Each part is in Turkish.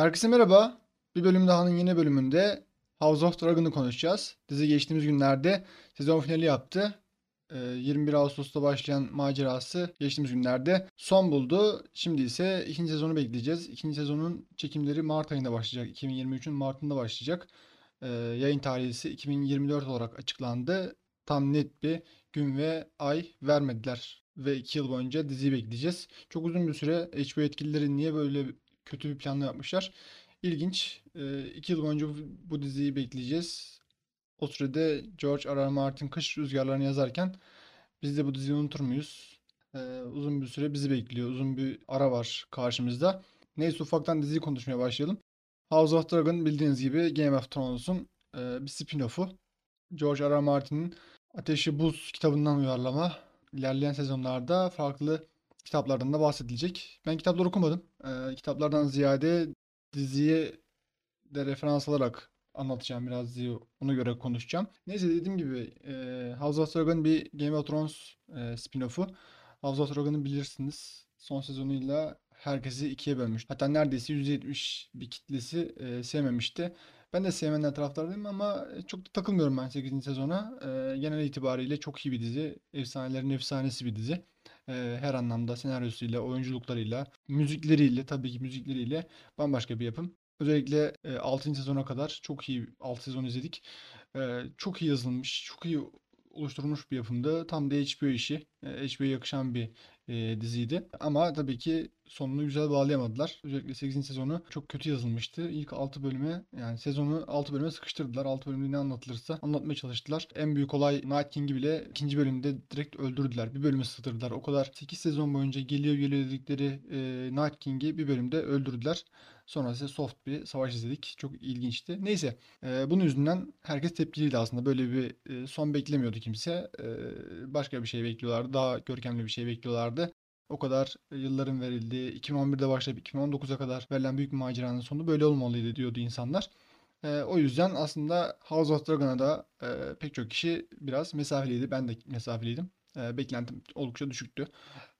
Herkese merhaba. Bir bölüm dahanın yeni bölümünde House of Dragon'ı konuşacağız. Dizi geçtiğimiz günlerde sezon finali yaptı. Ee, 21 Ağustos'ta başlayan macerası geçtiğimiz günlerde son buldu. Şimdi ise ikinci sezonu bekleyeceğiz. İkinci sezonun çekimleri Mart ayında başlayacak. 2023'ün Mart'ında başlayacak. Ee, yayın tarihi ise 2024 olarak açıklandı. Tam net bir gün ve ay vermediler. Ve 2 yıl boyunca diziyi bekleyeceğiz. Çok uzun bir süre HBO yetkilileri niye böyle kötü bir planla yapmışlar. İlginç. Ee, iki yıl boyunca bu, bu diziyi bekleyeceğiz. O sürede George R. R. Martin Kış Rüzgarlarını yazarken biz de bu diziyi unutur muyuz? Ee, uzun bir süre bizi bekliyor. Uzun bir ara var karşımızda. Neyse ufaktan diziyi konuşmaya başlayalım. House of Dragon bildiğiniz gibi Game of Thrones'un e, bir spin-off'u. George R. R. Martin'in Ateşi Buz kitabından uyarlama. İlerleyen sezonlarda farklı kitaplardan da bahsedilecek. Ben kitapları okumadım. Ee, kitaplardan ziyade diziye de referans alarak anlatacağım biraz diziyi. Ona göre konuşacağım. Neyse dediğim gibi e, House of Dragon bir Game of Thrones e, spin-off'u. House of Dragon'ı bilirsiniz. Son sezonuyla herkesi ikiye bölmüş. Hatta neredeyse %70 bir kitlesi e, sevmemişti. Ben de sevmeyenler taraftardayım ama çok da takılmıyorum ben 8. sezona. E, genel itibariyle çok iyi bir dizi. Efsanelerin efsanesi bir dizi. E, her anlamda senaryosuyla, oyunculuklarıyla, müzikleriyle, tabii ki müzikleriyle bambaşka bir yapım. Özellikle e, 6. sezona kadar çok iyi 6 sezon izledik. E, çok iyi yazılmış, çok iyi oluşturulmuş bir yapımdı. Tam da HBO işi. E, HBO'ya yakışan bir e, diziydi. Ama tabii ki sonunu güzel bağlayamadılar. Özellikle 8. sezonu çok kötü yazılmıştı. İlk 6 bölüme yani sezonu 6 bölüme sıkıştırdılar. 6 bölümde ne anlatılırsa anlatmaya çalıştılar. En büyük olay Night King'i bile ikinci bölümde direkt öldürdüler. Bir bölümü sığdırdılar. O kadar 8 sezon boyunca geliyor geliyor dedikleri e, Night King'i bir bölümde öldürdüler. Sonra ise soft bir savaş izledik. Çok ilginçti. Neyse e, bunun yüzünden herkes tepkiliydi aslında. Böyle bir e, son beklemiyordu kimse. E, başka bir şey bekliyorlardı. Daha görkemli bir şey bekliyorlardı. O kadar yılların verildiği, 2011'de başlayıp 2019'a kadar verilen büyük maceranın sonu böyle olmalıydı diyordu insanlar. E, o yüzden aslında House of Dragon'a da e, pek çok kişi biraz mesafeliydi. Ben de mesafeliydim. E, beklentim oldukça düşüktü.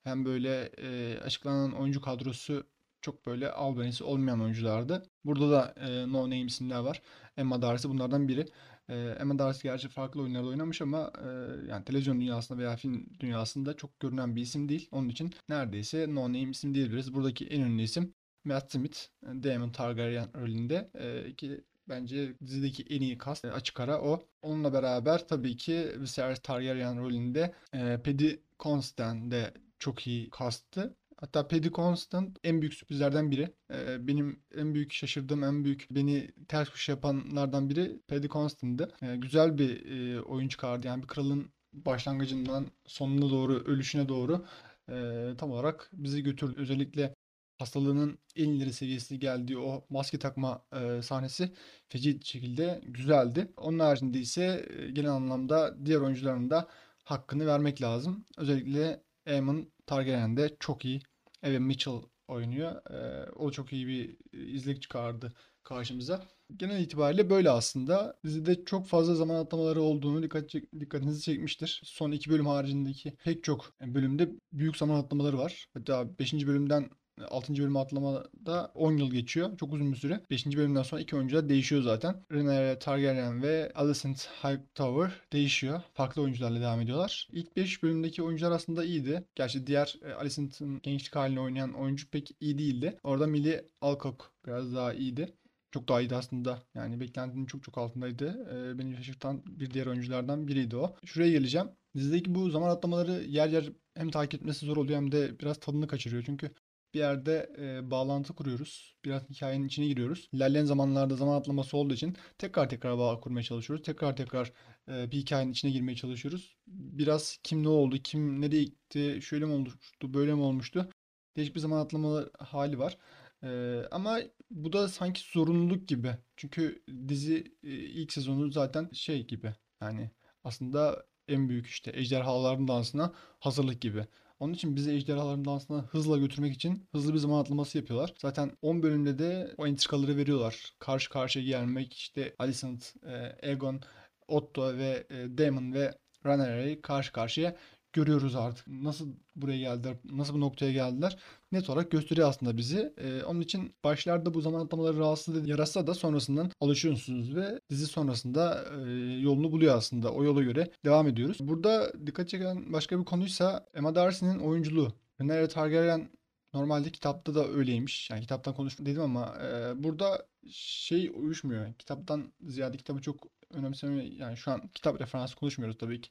Hem böyle e, açıklanan oyuncu kadrosu çok böyle albenisi olmayan oyunculardı. Burada da e, no name isimler var. Emma Darcy bunlardan biri. E, Emma Darcy gerçi farklı oyunlarda oynamış ama e, yani televizyon dünyasında veya film dünyasında çok görünen bir isim değil. Onun için neredeyse no name isim diyebiliriz. Buradaki en ünlü isim Matt Smith, Daemon Targaryen rolünde. E, ki bence dizideki en iyi kast açık ara o. Onunla beraber tabii ki Viserys Targaryen rolünde e, Paddy Considine de çok iyi kastı. Hatta Paddy Constant en büyük sürprizlerden biri. Ee, benim en büyük şaşırdığım, en büyük beni ters kuş yapanlardan biri Paddy Constant'dı. Ee, güzel bir e, oyun çıkardı. Yani bir kralın başlangıcından sonuna doğru, ölüşüne doğru e, tam olarak bizi götürdü. Özellikle hastalığının en ileri seviyesi geldiği o maske takma e, sahnesi feci şekilde güzeldi. Onun haricinde ise e, genel anlamda diğer oyuncuların da hakkını vermek lazım. Özellikle Aemon Targaryen de çok iyi Evan Mitchell oynuyor. Ee, o çok iyi bir izlik çıkardı karşımıza. Genel itibariyle böyle aslında. Dizide çok fazla zaman atlamaları olduğunu dikkat dikkatinizi çekmiştir. Son iki bölüm haricindeki pek çok bölümde büyük zaman atlamaları var. Hatta 5. bölümden 6. bölüm atlamada 10 yıl geçiyor. Çok uzun bir süre. 5. bölümden sonra iki oyuncular değişiyor zaten. Rhaenyra Targaryen ve Alicent Hightower değişiyor. Farklı oyuncularla devam ediyorlar. İlk 5 bölümdeki oyuncular aslında iyiydi. Gerçi diğer e, gençlik halini oynayan oyuncu pek iyi değildi. Orada Millie Alcock biraz daha iyiydi. Çok daha iyiydi aslında. Yani beklentinin çok çok altındaydı. Ee, beni şaşırtan bir diğer oyunculardan biriydi o. Şuraya geleceğim. Dizideki bu zaman atlamaları yer yer hem takip etmesi zor oluyor hem de biraz tadını kaçırıyor. Çünkü bir yerde e, bağlantı kuruyoruz. Biraz hikayenin içine giriyoruz. İlerleyen zamanlarda zaman atlaması olduğu için tekrar tekrar bağ kurmaya çalışıyoruz. Tekrar tekrar e, bir hikayenin içine girmeye çalışıyoruz. Biraz kim ne oldu, kim nereye gitti, şöyle mi olmuştu, böyle mi olmuştu. Değişik bir zaman atlama hali var. E, ama bu da sanki zorunluluk gibi. Çünkü dizi e, ilk sezonu zaten şey gibi. Yani aslında en büyük işte ejderhaların dansına hazırlık gibi. Onun için bizi ejderhaların dansına hızla götürmek için hızlı bir zaman atlaması yapıyorlar. Zaten 10 bölümde de o entrikaları veriyorlar. Karşı karşıya gelmek işte Alicent, e, Aegon, Otto ve e, Daemon ve Rhaenyra'yı karşı karşıya görüyoruz artık. Nasıl buraya geldiler, nasıl bu noktaya geldiler net olarak gösteriyor aslında bizi. Ee, onun için başlarda bu zaman atlamaları rahatsız yaratsa da sonrasından alışıyorsunuz ve dizi sonrasında e, yolunu buluyor aslında. O yola göre devam ediyoruz. Burada dikkat çeken başka bir konuysa Emma Darcy'nin oyunculuğu. Rhaenyra Targaryen Normalde kitapta da öyleymiş. Yani kitaptan konuşma dedim ama e, burada şey uyuşmuyor. Kitaptan ziyade kitabı çok önemsemiyor. Yani şu an kitap referansı konuşmuyoruz tabii ki.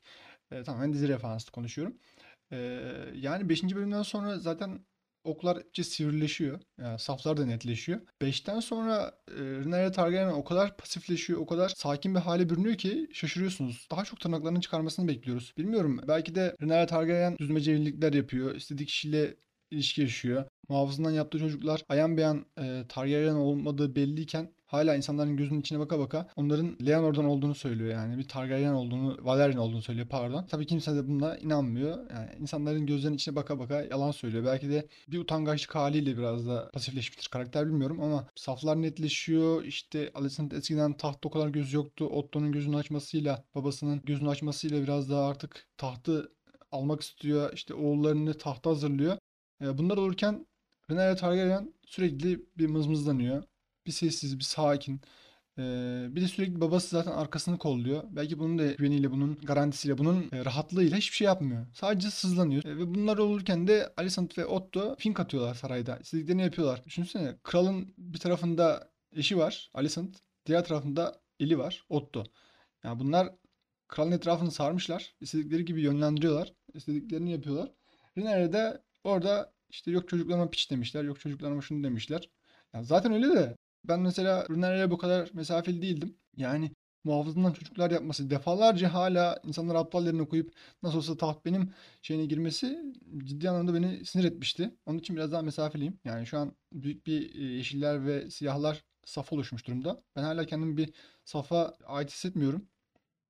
E, tamamen dizi referansı konuşuyorum. E, yani 5. bölümden sonra zaten oklar iyice sivrileşiyor. Yani saflar da netleşiyor. 5'ten sonra e, Rhaenyra Targaryen o kadar pasifleşiyor, o kadar sakin bir hale bürünüyor ki şaşırıyorsunuz. Daha çok tırnaklarının çıkarmasını bekliyoruz. Bilmiyorum belki de Rhaenyra Targaryen düzmece evlilikler yapıyor. İstediği kişiyle ilişki yaşıyor. Muhafızından yaptığı çocuklar ayan beyan e, Targaryen olmadığı belliyken hala insanların gözünün içine baka baka onların Leonor'dan olduğunu söylüyor yani. Bir Targaryen olduğunu, Valerian olduğunu söylüyor pardon. Tabii kimse de buna inanmıyor. Yani insanların gözlerinin içine baka baka yalan söylüyor. Belki de bir utangaçlık haliyle biraz da pasifleşmiştir karakter bilmiyorum ama saflar netleşiyor. İşte Alicent eskiden tahtta o kadar gözü yoktu. Otto'nun gözünü açmasıyla, babasının gözünü açmasıyla biraz daha artık tahtı almak istiyor. İşte oğullarını tahta hazırlıyor. E, bunlar olurken Rhaenyra Targaryen sürekli bir mızmızlanıyor. Bir sessiz, bir sakin. Bir de sürekli babası zaten arkasını kolluyor. Belki bunun da güveniyle, bunun garantisiyle, bunun e, rahatlığıyla hiçbir şey yapmıyor. Sadece sızlanıyor. Ve bunlar olurken de Alicent ve Otto fink atıyorlar sarayda. İstediklerini yapıyorlar. Düşünsene kralın bir tarafında eşi var Alicent. Diğer tarafında eli var Otto. Yani bunlar kralın etrafını sarmışlar. İstedikleri gibi yönlendiriyorlar. İstediklerini yapıyorlar. Rhaenyra de orada işte yok çocuklarıma piç demişler, yok çocuklarıma şunu demişler. Yani zaten öyle de ben mesela Rüner'e bu kadar mesafeli değildim. Yani muhafızından çocuklar yapması defalarca hala insanlar aptal yerine koyup nasıl olsa taht benim şeyine girmesi ciddi anlamda beni sinir etmişti. Onun için biraz daha mesafeliyim. Yani şu an büyük bir e, yeşiller ve siyahlar saf oluşmuş durumda. Ben hala kendimi bir safa ait hissetmiyorum.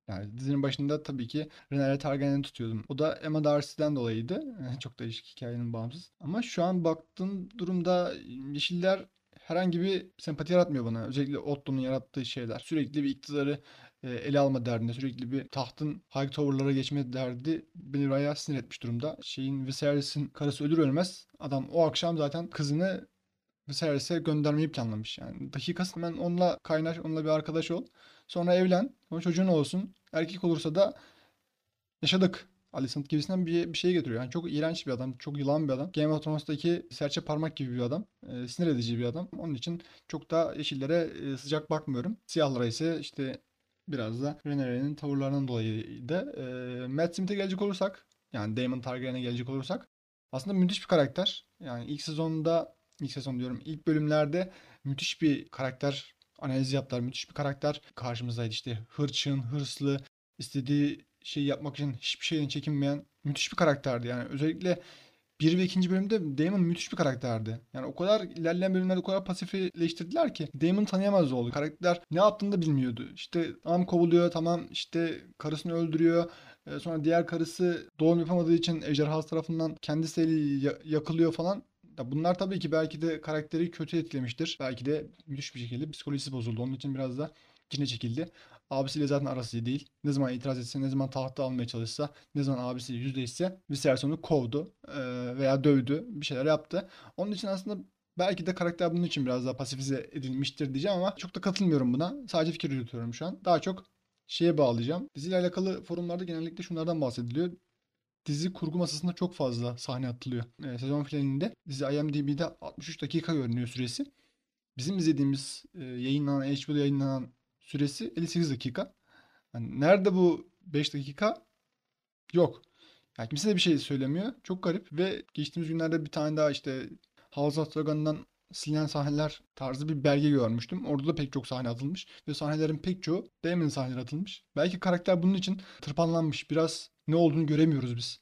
Yani dizinin başında tabii ki Rhaenyra Targaryen'i tutuyordum. O da Emma Darcy'den dolayıydı. Çok değişik hikayenin bağımsız. Ama şu an baktığım durumda Yeşiller herhangi bir sempati yaratmıyor bana. Özellikle Otto'nun yarattığı şeyler. Sürekli bir iktidarı e, ele alma derdinde, sürekli bir tahtın high tower'lara geçme derdi beni bayağı sinir etmiş durumda. Şeyin Viserys'in karısı ölür ölmez adam o akşam zaten kızını Viserys'e göndermeyi planlamış. Yani dakikası hemen onunla kaynaş, onunla bir arkadaş ol. Sonra evlen, sonra çocuğun olsun. Erkek olursa da yaşadık. Alicent gibisinden bir, bir şey getiriyor. Yani çok iğrenç bir adam, çok yılan bir adam. Game of Thrones'taki serçe parmak gibi bir adam. E, sinir edici bir adam. Onun için çok da yeşillere e, sıcak bakmıyorum. Siyahlara ise işte biraz da Rhaenyra'nın tavırlarından dolayı da. E, Matt Smith'e gelecek olursak, yani Daemon Targaryen'e gelecek olursak aslında müthiş bir karakter. Yani ilk sezonda, ilk sezon diyorum, ilk bölümlerde müthiş bir karakter analizi yaptılar. Müthiş bir karakter karşımızdaydı işte. Hırçın, hırslı, istediği şey yapmak için hiçbir şeyden çekinmeyen müthiş bir karakterdi. Yani özellikle bir ve ikinci bölümde Damon müthiş bir karakterdi. Yani o kadar ilerleyen bölümlerde o kadar pasifleştirdiler ki Damon tanıyamaz oldu. Karakter ne yaptığını da bilmiyordu. İşte tamam kovuluyor, tamam işte karısını öldürüyor. Ee, sonra diğer karısı doğum yapamadığı için ejderha tarafından kendisi yakılıyor falan. Ya bunlar tabii ki belki de karakteri kötü etkilemiştir. Belki de müthiş bir şekilde psikolojisi bozuldu. Onun için biraz da içine çekildi. Abisiyle zaten arası iyi değil. Ne zaman itiraz etse, ne zaman tahta almaya çalışsa, ne zaman abisiyle yüzleşse Viserys onu kovdu veya dövdü. Bir şeyler yaptı. Onun için aslında belki de karakter bunun için biraz daha pasifize edilmiştir diyeceğim ama çok da katılmıyorum buna. Sadece fikir yürütüyorum şu an. Daha çok şeye bağlayacağım. Diziyle alakalı forumlarda genellikle şunlardan bahsediliyor dizi kurgu masasında çok fazla sahne atılıyor. E, sezon finalinde dizi IMDb'de 63 dakika görünüyor süresi. Bizim izlediğimiz e, yayınlanan, HBO'da yayınlanan süresi 58 dakika. Yani nerede bu 5 dakika? Yok. Yani kimse de bir şey söylemiyor. Çok garip ve geçtiğimiz günlerde bir tane daha işte House of Dragon'dan silinen sahneler tarzı bir belge görmüştüm. Orada da pek çok sahne atılmış. Ve sahnelerin pek çoğu Daemon sahneleri atılmış. Belki karakter bunun için tırpanlanmış. Biraz ne olduğunu göremiyoruz biz.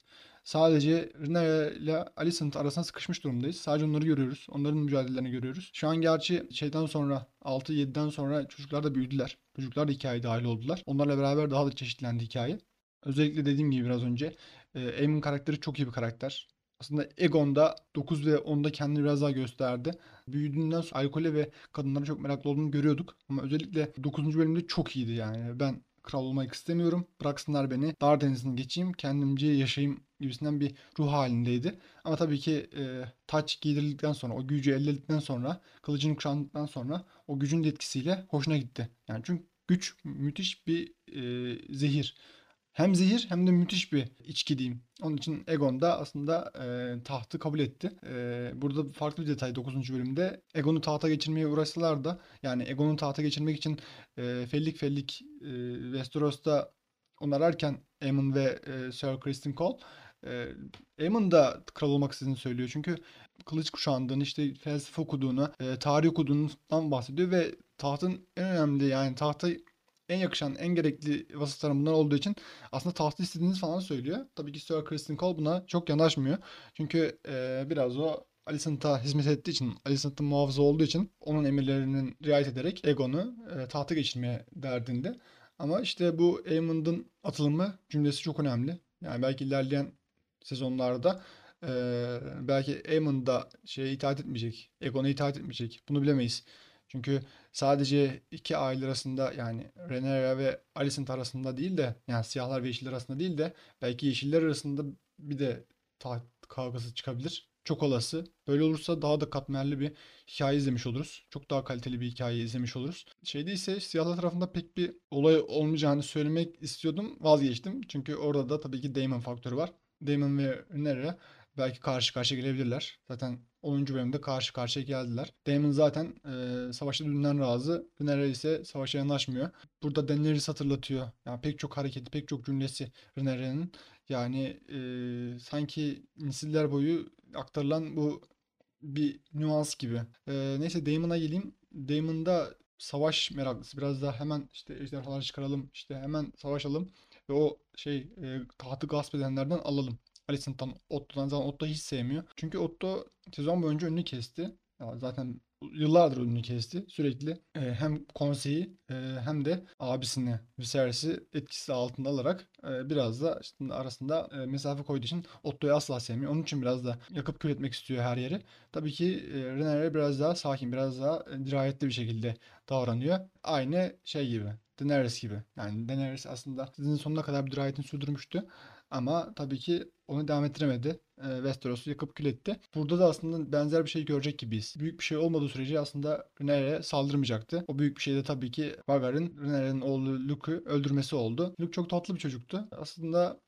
Sadece Rhaenyra ile Alicent arasında sıkışmış durumdayız. Sadece onları görüyoruz. Onların mücadelelerini görüyoruz. Şu an gerçi şeyden sonra 6-7'den sonra çocuklar da büyüdüler. Çocuklar da hikayeye dahil oldular. Onlarla beraber daha da çeşitlendi hikaye. Özellikle dediğim gibi biraz önce e, Aemon karakteri çok iyi bir karakter. Aslında Egon'da 9 ve 10'da kendini biraz daha gösterdi. Büyüdüğünden sonra alkole ve kadınlara çok meraklı olduğunu görüyorduk. Ama özellikle 9. bölümde çok iyiydi yani. Ben kral olmak istemiyorum. Bıraksınlar beni. Dar denizini geçeyim. Kendimce yaşayayım gibisinden bir ruh halindeydi. Ama tabii ki e, taç giydirildikten sonra, o gücü elde sonra, kılıcını kuşandıktan sonra o gücün etkisiyle hoşuna gitti. Yani çünkü güç müthiş bir e, zehir. Hem zehir hem de müthiş bir içki diyeyim. Onun için Egon da aslında e, tahtı kabul etti. E, burada farklı bir detay 9. bölümde. Egon'u tahta geçirmeye uğraşsalar da yani Egon'u tahta geçirmek için e, fellik fellik e, Westeros'ta onu ararken Aemon ve e, Sir Criston Cole e, Aemon da kral olmak istediğini söylüyor. Çünkü kılıç kuşandığını, işte felsefe okuduğunu, e, tarih okuduğundan bahsediyor ve tahtın en önemli yani tahta en yakışan, en gerekli vasıfların bunlar olduğu için aslında tahtı istediğiniz falan söylüyor. Tabii ki Sir Criston Cole buna çok yanaşmıyor. Çünkü e, biraz o Alicent'a hizmet ettiği için, Alicent'ın muhafızı olduğu için onun emirlerinin riayet ederek Egon'u e, tahta geçirmeye derdinde. Ama işte bu Aemond'un atılımı cümlesi çok önemli. Yani belki ilerleyen sezonlarda e, belki Aemon da şeye itaat etmeyecek, Egon'a itaat etmeyecek. Bunu bilemeyiz. Çünkü sadece iki aile arasında yani Rhaenyra ve Alicent arasında değil de yani siyahlar ve yeşiller arasında değil de belki yeşiller arasında bir de taht kavgası çıkabilir. Çok olası. Böyle olursa daha da katmerli bir hikaye izlemiş oluruz. Çok daha kaliteli bir hikaye izlemiş oluruz. Şeyde ise siyahlar tarafında pek bir olay olmayacağını söylemek istiyordum. Vazgeçtim. Çünkü orada da tabii ki Daemon faktörü var. Daemon ve Rhaenyra belki karşı karşıya gelebilirler. Zaten 10. bölümde karşı karşıya geldiler. Daemon zaten e, savaşta dünden razı. Rhaenyra ise savaşa yanaşmıyor. Burada Daenerys hatırlatıyor. Yani pek çok hareketi, pek çok cümlesi Rhaenyra'nın. Yani e, sanki nesiller boyu aktarılan bu bir nüans gibi. E, neyse Daemon'a geleyim. Daemon'da savaş meraklısı. Biraz daha hemen işte ejderhaları çıkaralım. işte hemen savaşalım. Ve o şey e, tahtı gasp edenlerden alalım. Alicent'tan, Otto'dan zaten Otto hiç sevmiyor. Çünkü Otto sezon boyunca önünü kesti. Zaten yıllardır önünü kesti. Sürekli e, hem konseyi e, hem de abisini Viserys'i etkisi altında alarak e, biraz da işte arasında mesafe koyduğu için Otto'yu asla sevmiyor. Onun için biraz da yakıp kül etmek istiyor her yeri. Tabii ki e, Rhaenyra biraz daha sakin, biraz daha e, dirayetli bir şekilde davranıyor. Aynı şey gibi. Daenerys gibi. Yani Daenerys aslında dizinin sonuna kadar bir dirayetini sürdürmüştü. Ama tabii ki onu devam ettiremedi. E, Westeros'u yakıp kül etti. Burada da aslında benzer bir şey görecek gibiyiz. Büyük bir şey olmadığı sürece aslında Rhaenyra'ya saldırmayacaktı. O büyük bir şey de tabii ki Rhaegar'ın Rhaenyra'nın oğlu Luke'u öldürmesi oldu. Luke çok tatlı bir çocuktu. Aslında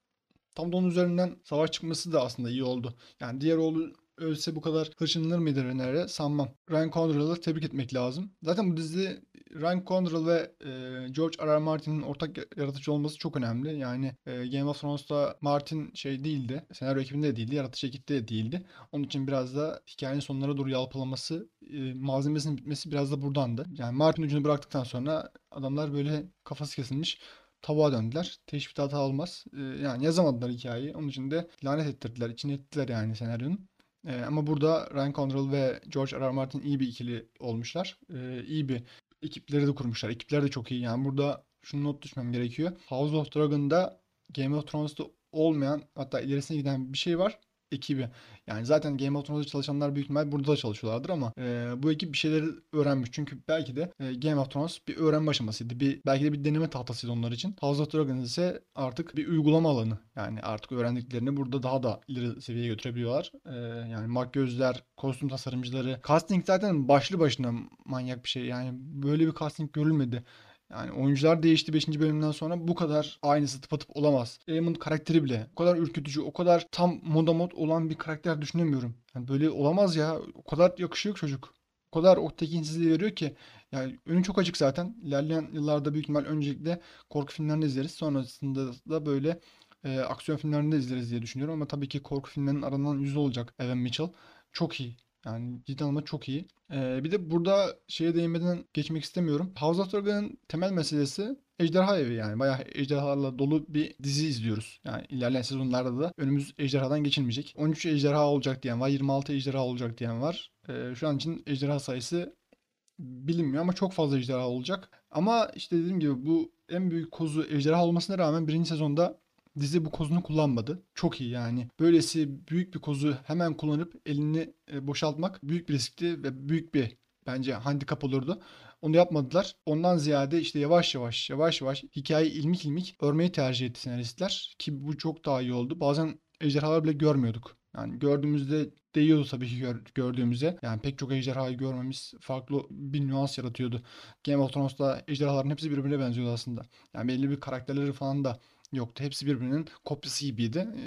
tam da onun üzerinden savaş çıkması da aslında iyi oldu. Yani diğer oğlu ölse bu kadar hırçınlanır mıydı Rhaenyra sanmam. Ryan Condor'ı tebrik etmek lazım. Zaten bu dizi Ryan Condor ve e, George R. Martin'in ortak yaratıcı olması çok önemli. Yani e, Game of Thrones'ta Martin şey değildi. Senaryo ekibinde de değildi. Yaratıcı ekipte de değildi. Onun için biraz da hikayenin sonlara doğru yalpalaması, e, malzemesinin bitmesi biraz da buradandı. Yani Martin ucunu bıraktıktan sonra adamlar böyle kafası kesilmiş tavuğa döndüler. Teşbih hata olmaz. E, yani yazamadılar hikayeyi. Onun için de lanet ettirdiler. İçine ettiler yani senaryonun. E, ama burada Ryan Condal ve George. R. Martin iyi bir ikili olmuşlar. E, iyi bir ekipleri de kurmuşlar. Ekipler de çok iyi. Yani burada şunu not düşmem gerekiyor. House of Dragon'da Game of Thrones'ta olmayan hatta ilerisine giden bir şey var ekibi. Yani zaten Game of Thrones'da çalışanlar büyük ihtimal burada da çalışıyorlardır ama e, bu ekip bir şeyleri öğrenmiş. Çünkü belki de e, Game of Thrones bir öğrenme aşamasıydı. Bir, belki de bir deneme tahtasıydı onlar için. House of Dragons ise artık bir uygulama alanı. Yani artık öğrendiklerini burada daha da ileri seviyeye götürebiliyorlar. E, yani makyözler, kostüm tasarımcıları. Casting zaten başlı başına manyak bir şey. Yani böyle bir casting görülmedi. Yani oyuncular değişti 5. bölümden sonra bu kadar aynısı tıpatıp olamaz. Aemond karakteri bile o kadar ürkütücü, o kadar tam moda mod olan bir karakter düşünemiyorum. Yani böyle olamaz ya. O kadar yakışıyor çocuk. O kadar o tekinsizliği veriyor ki. Yani önü çok açık zaten. İlerleyen yıllarda büyük ihtimal öncelikle korku filmlerini izleriz. Sonrasında da böyle e, aksiyon filmlerini de izleriz diye düşünüyorum. Ama tabii ki korku filmlerinin aranan yüzü olacak Evan Mitchell. Çok iyi. Yani cidden ama çok iyi. Ee, bir de burada şeye değinmeden geçmek istemiyorum. House of Dragon'ın temel meselesi ejderha evi yani. Bayağı ejderhalarla dolu bir dizi izliyoruz. Yani ilerleyen sezonlarda da önümüz ejderhadan geçilmeyecek. 13 ejderha olacak diyen var. 26 ejderha olacak diyen var. Ee, şu an için ejderha sayısı bilinmiyor ama çok fazla ejderha olacak. Ama işte dediğim gibi bu en büyük kozu ejderha olmasına rağmen birinci sezonda Dizi bu kozunu kullanmadı. Çok iyi yani. Böylesi büyük bir kozu hemen kullanıp elini e, boşaltmak büyük bir riskti ve büyük bir bence handikap olurdu. Onu yapmadılar. Ondan ziyade işte yavaş yavaş yavaş yavaş hikayeyi ilmik ilmik örmeyi tercih etti senaristler. Ki bu çok daha iyi oldu. Bazen ejderhalar bile görmüyorduk. Yani gördüğümüzde değiyordu tabii ki gör, gördüğümüze. Yani pek çok ejderhayı görmemiz farklı bir nüans yaratıyordu. Game of Thrones'ta ejderhaların hepsi birbirine benziyordu aslında. Yani belli bir karakterleri falan da yoktu. Hepsi birbirinin kopyası gibiydi. E,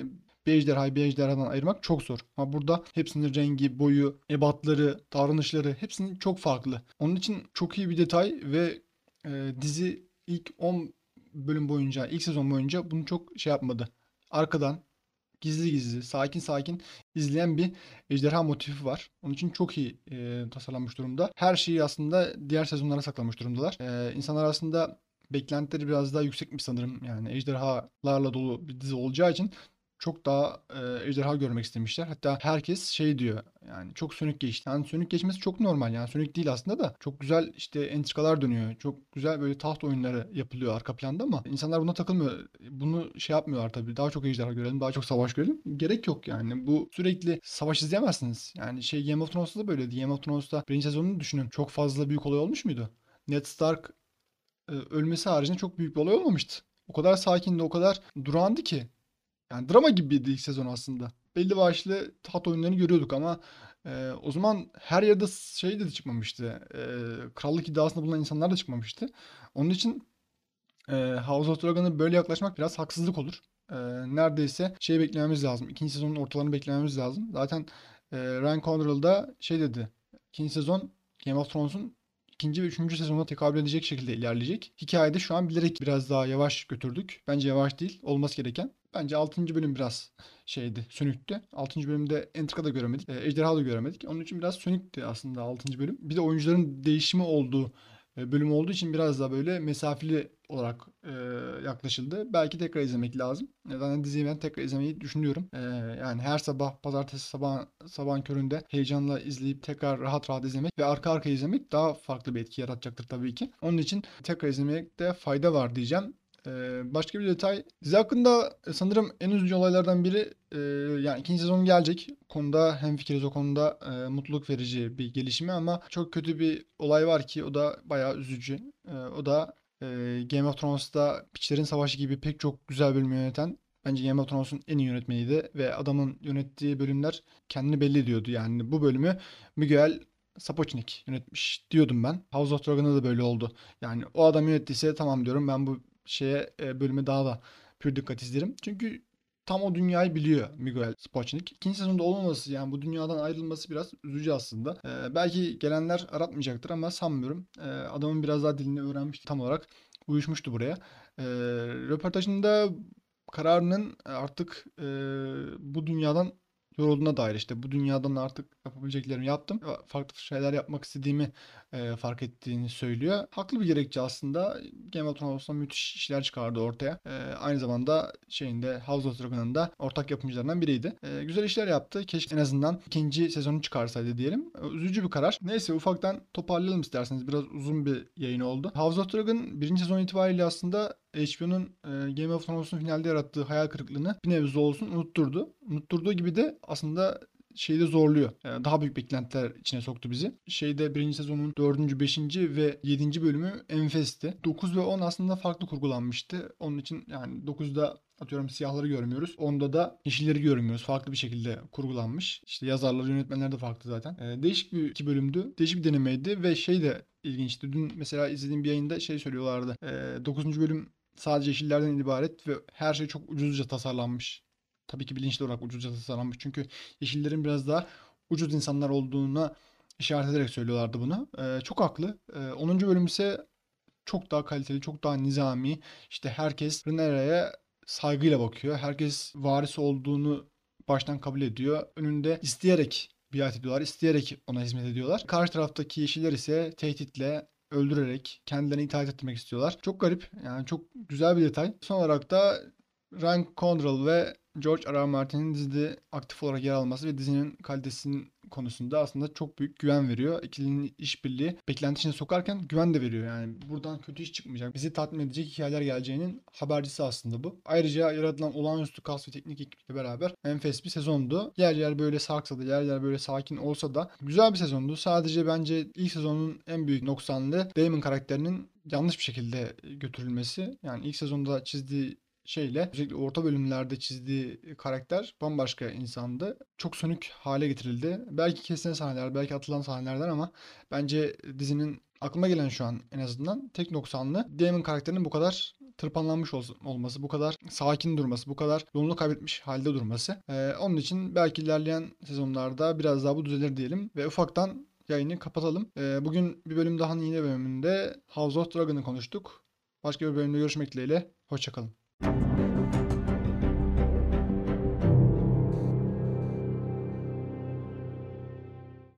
bir ejderhayı bir ejderhadan ayırmak çok zor. Ama burada hepsinin rengi, boyu, ebatları, davranışları hepsinin çok farklı. Onun için çok iyi bir detay ve e, dizi ilk 10 bölüm boyunca, ilk sezon boyunca bunu çok şey yapmadı. Arkadan gizli gizli, sakin sakin izleyen bir ejderha motifi var. Onun için çok iyi e, tasarlanmış durumda. Her şeyi aslında diğer sezonlara saklamış durumdalar. E, insanlar aslında beklentileri biraz daha yüksekmiş sanırım. Yani ejderhalarla dolu bir dizi olacağı için çok daha e, ejderha görmek istemişler. Hatta herkes şey diyor yani çok sönük geçti. Yani sönük geçmesi çok normal yani sönük değil aslında da çok güzel işte entrikalar dönüyor. Çok güzel böyle taht oyunları yapılıyor arka planda ama insanlar buna takılmıyor. Bunu şey yapmıyorlar tabii. Daha çok ejderha görelim, daha çok savaş görelim. Gerek yok yani. Bu sürekli savaş izleyemezsiniz. Yani şey Game of Thrones'ta da böyleydi. Game of Thrones'ta birinci sezonunu düşünün. Çok fazla büyük olay olmuş muydu? Ned Stark ölmesi haricinde çok büyük bir olay olmamıştı. O kadar sakindi, o kadar durağandı ki. Yani drama gibiydi ilk sezon aslında. Belli başlı taht oyunlarını görüyorduk ama e, o zaman her yerde şey de çıkmamıştı. E, krallık iddiasında bulunan insanlar da çıkmamıştı. Onun için e, House of Dragon'a böyle yaklaşmak biraz haksızlık olur. E, neredeyse şey beklememiz lazım. İkinci sezonun ortalarını beklememiz lazım. Zaten e, Ryan Condrell da şey dedi. İkinci sezon Game of Thrones'un ikinci ve üçüncü sezonuna tekabül edecek şekilde ilerleyecek. Hikayede şu an bilerek biraz daha yavaş götürdük. Bence yavaş değil. Olması gereken. Bence 6. bölüm biraz şeydi, sönüktü. 6. bölümde entrika da göremedik. E, ejderha da göremedik. Onun için biraz sönüktü aslında 6. bölüm. Bir de oyuncuların değişimi olduğu e, bölüm olduğu için biraz daha böyle mesafeli olarak e, yaklaşıldı. Belki tekrar izlemek lazım. Zaten diziyi ben tekrar izlemeyi düşünüyorum. E, yani her sabah pazartesi sabah sabahın köründe heyecanla izleyip tekrar rahat rahat izlemek ve arka arka izlemek daha farklı bir etki yaratacaktır tabii ki. Onun için tekrar izlemekte fayda var diyeceğim. Ee, başka bir detay. Dizi hakkında e, sanırım en üzücü olaylardan biri e, yani ikinci sezon gelecek. Konuda hem fikiriz o konuda e, mutluluk verici bir gelişme ama çok kötü bir olay var ki o da bayağı üzücü. E, o da e, Game of Thrones'ta Piçlerin Savaşı gibi pek çok güzel bölüm yöneten Bence Game of Thrones'un en iyi yönetmeniydi ve adamın yönettiği bölümler kendini belli ediyordu. Yani bu bölümü Miguel Sapochnik yönetmiş diyordum ben. House of Dragon'da da böyle oldu. Yani o adam yönettiyse tamam diyorum ben bu şeye e, bölüme daha da pür dikkat izlerim. Çünkü tam o dünyayı biliyor Miguel Sapochnik. İkinci sezonda olmaması yani bu dünyadan ayrılması biraz üzücü aslında. Ee, belki gelenler aratmayacaktır ama sanmıyorum. Ee, adamın biraz daha dilini öğrenmişti tam olarak. Uyuşmuştu buraya. Ee, röportajında kararının artık e, bu dünyadan yorulduğuna dair işte bu dünyadan artık yapabileceklerimi yaptım. Farklı şeyler yapmak istediğimi e, fark ettiğini söylüyor. Haklı bir gerekçe aslında. Game of Thrones'ta müthiş işler çıkardı ortaya. E, aynı zamanda şeyinde House of Dragon'ın da ortak yapımcılarından biriydi. E, güzel işler yaptı. Keşke en azından ikinci sezonu çıkarsaydı diyelim. E, üzücü bir karar. Neyse ufaktan toparlayalım isterseniz. Biraz uzun bir yayın oldu. House of Dragon birinci sezon itibariyle aslında HBO'nun e, Game of Thrones'un finalde yarattığı hayal kırıklığını bir nebze olsun unutturdu. Unutturduğu gibi de aslında şeyde zorluyor. Yani daha büyük beklentiler içine soktu bizi. Şeyde birinci sezonun dördüncü, beşinci ve yedinci bölümü enfesti. 9 ve 10 aslında farklı kurgulanmıştı. Onun için yani 9'da atıyorum siyahları görmüyoruz. Onda da yeşilleri görmüyoruz. Farklı bir şekilde kurgulanmış. İşte yazarlar, yönetmenler de farklı zaten. Ee, değişik bir iki bölümdü. Değişik bir denemeydi ve şey de ilginçti. Dün mesela izlediğim bir yayında şey söylüyorlardı. Ee, 9. bölüm sadece yeşillerden ibaret ve her şey çok ucuzca tasarlanmış. Tabii ki bilinçli olarak ucuzca tasarlanmış. Çünkü yeşillerin biraz daha ucuz insanlar olduğuna işaret ederek söylüyorlardı bunu. Ee, çok haklı. Ee, 10. bölüm ise çok daha kaliteli, çok daha nizami. İşte herkes Rhaenyra'ya saygıyla bakıyor. Herkes varisi olduğunu baştan kabul ediyor. Önünde isteyerek biat ediyorlar. isteyerek ona hizmet ediyorlar. Karşı taraftaki yeşiller ise tehditle öldürerek kendilerini itaat etmek istiyorlar. Çok garip. Yani çok güzel bir detay. Son olarak da Ryan Condrell ve George R. R. Martin'in dizide aktif olarak yer alması ve dizinin kalitesinin konusunda aslında çok büyük güven veriyor. İkilinin işbirliği beklenti içine sokarken güven de veriyor yani. Buradan kötü iş çıkmayacak. Bizi tatmin edecek hikayeler geleceğinin habercisi aslında bu. Ayrıca yaratılan olağanüstü kas ve teknik ekiple beraber enfes bir sezondu. Yer yer böyle sarksa da yer yer böyle sakin olsa da güzel bir sezondu. Sadece bence ilk sezonun en büyük noksanlığı Damon karakterinin yanlış bir şekilde götürülmesi. Yani ilk sezonda çizdiği şeyle özellikle orta bölümlerde çizdiği karakter bambaşka insandı. Çok sönük hale getirildi. Belki kesilen sahneler, belki atılan sahnelerden ama bence dizinin aklıma gelen şu an en azından tek noksanlı Damon karakterinin bu kadar tırpanlanmış ol- olması, bu kadar sakin durması, bu kadar yolunu kaybetmiş halde durması. Ee, onun için belki ilerleyen sezonlarda biraz daha bu düzelir diyelim ve ufaktan yayını kapatalım. Ee, bugün bir bölüm daha yine bölümünde House of Dragon'ı konuştuk. Başka bir bölümde görüşmek dileğiyle. Hoşçakalın.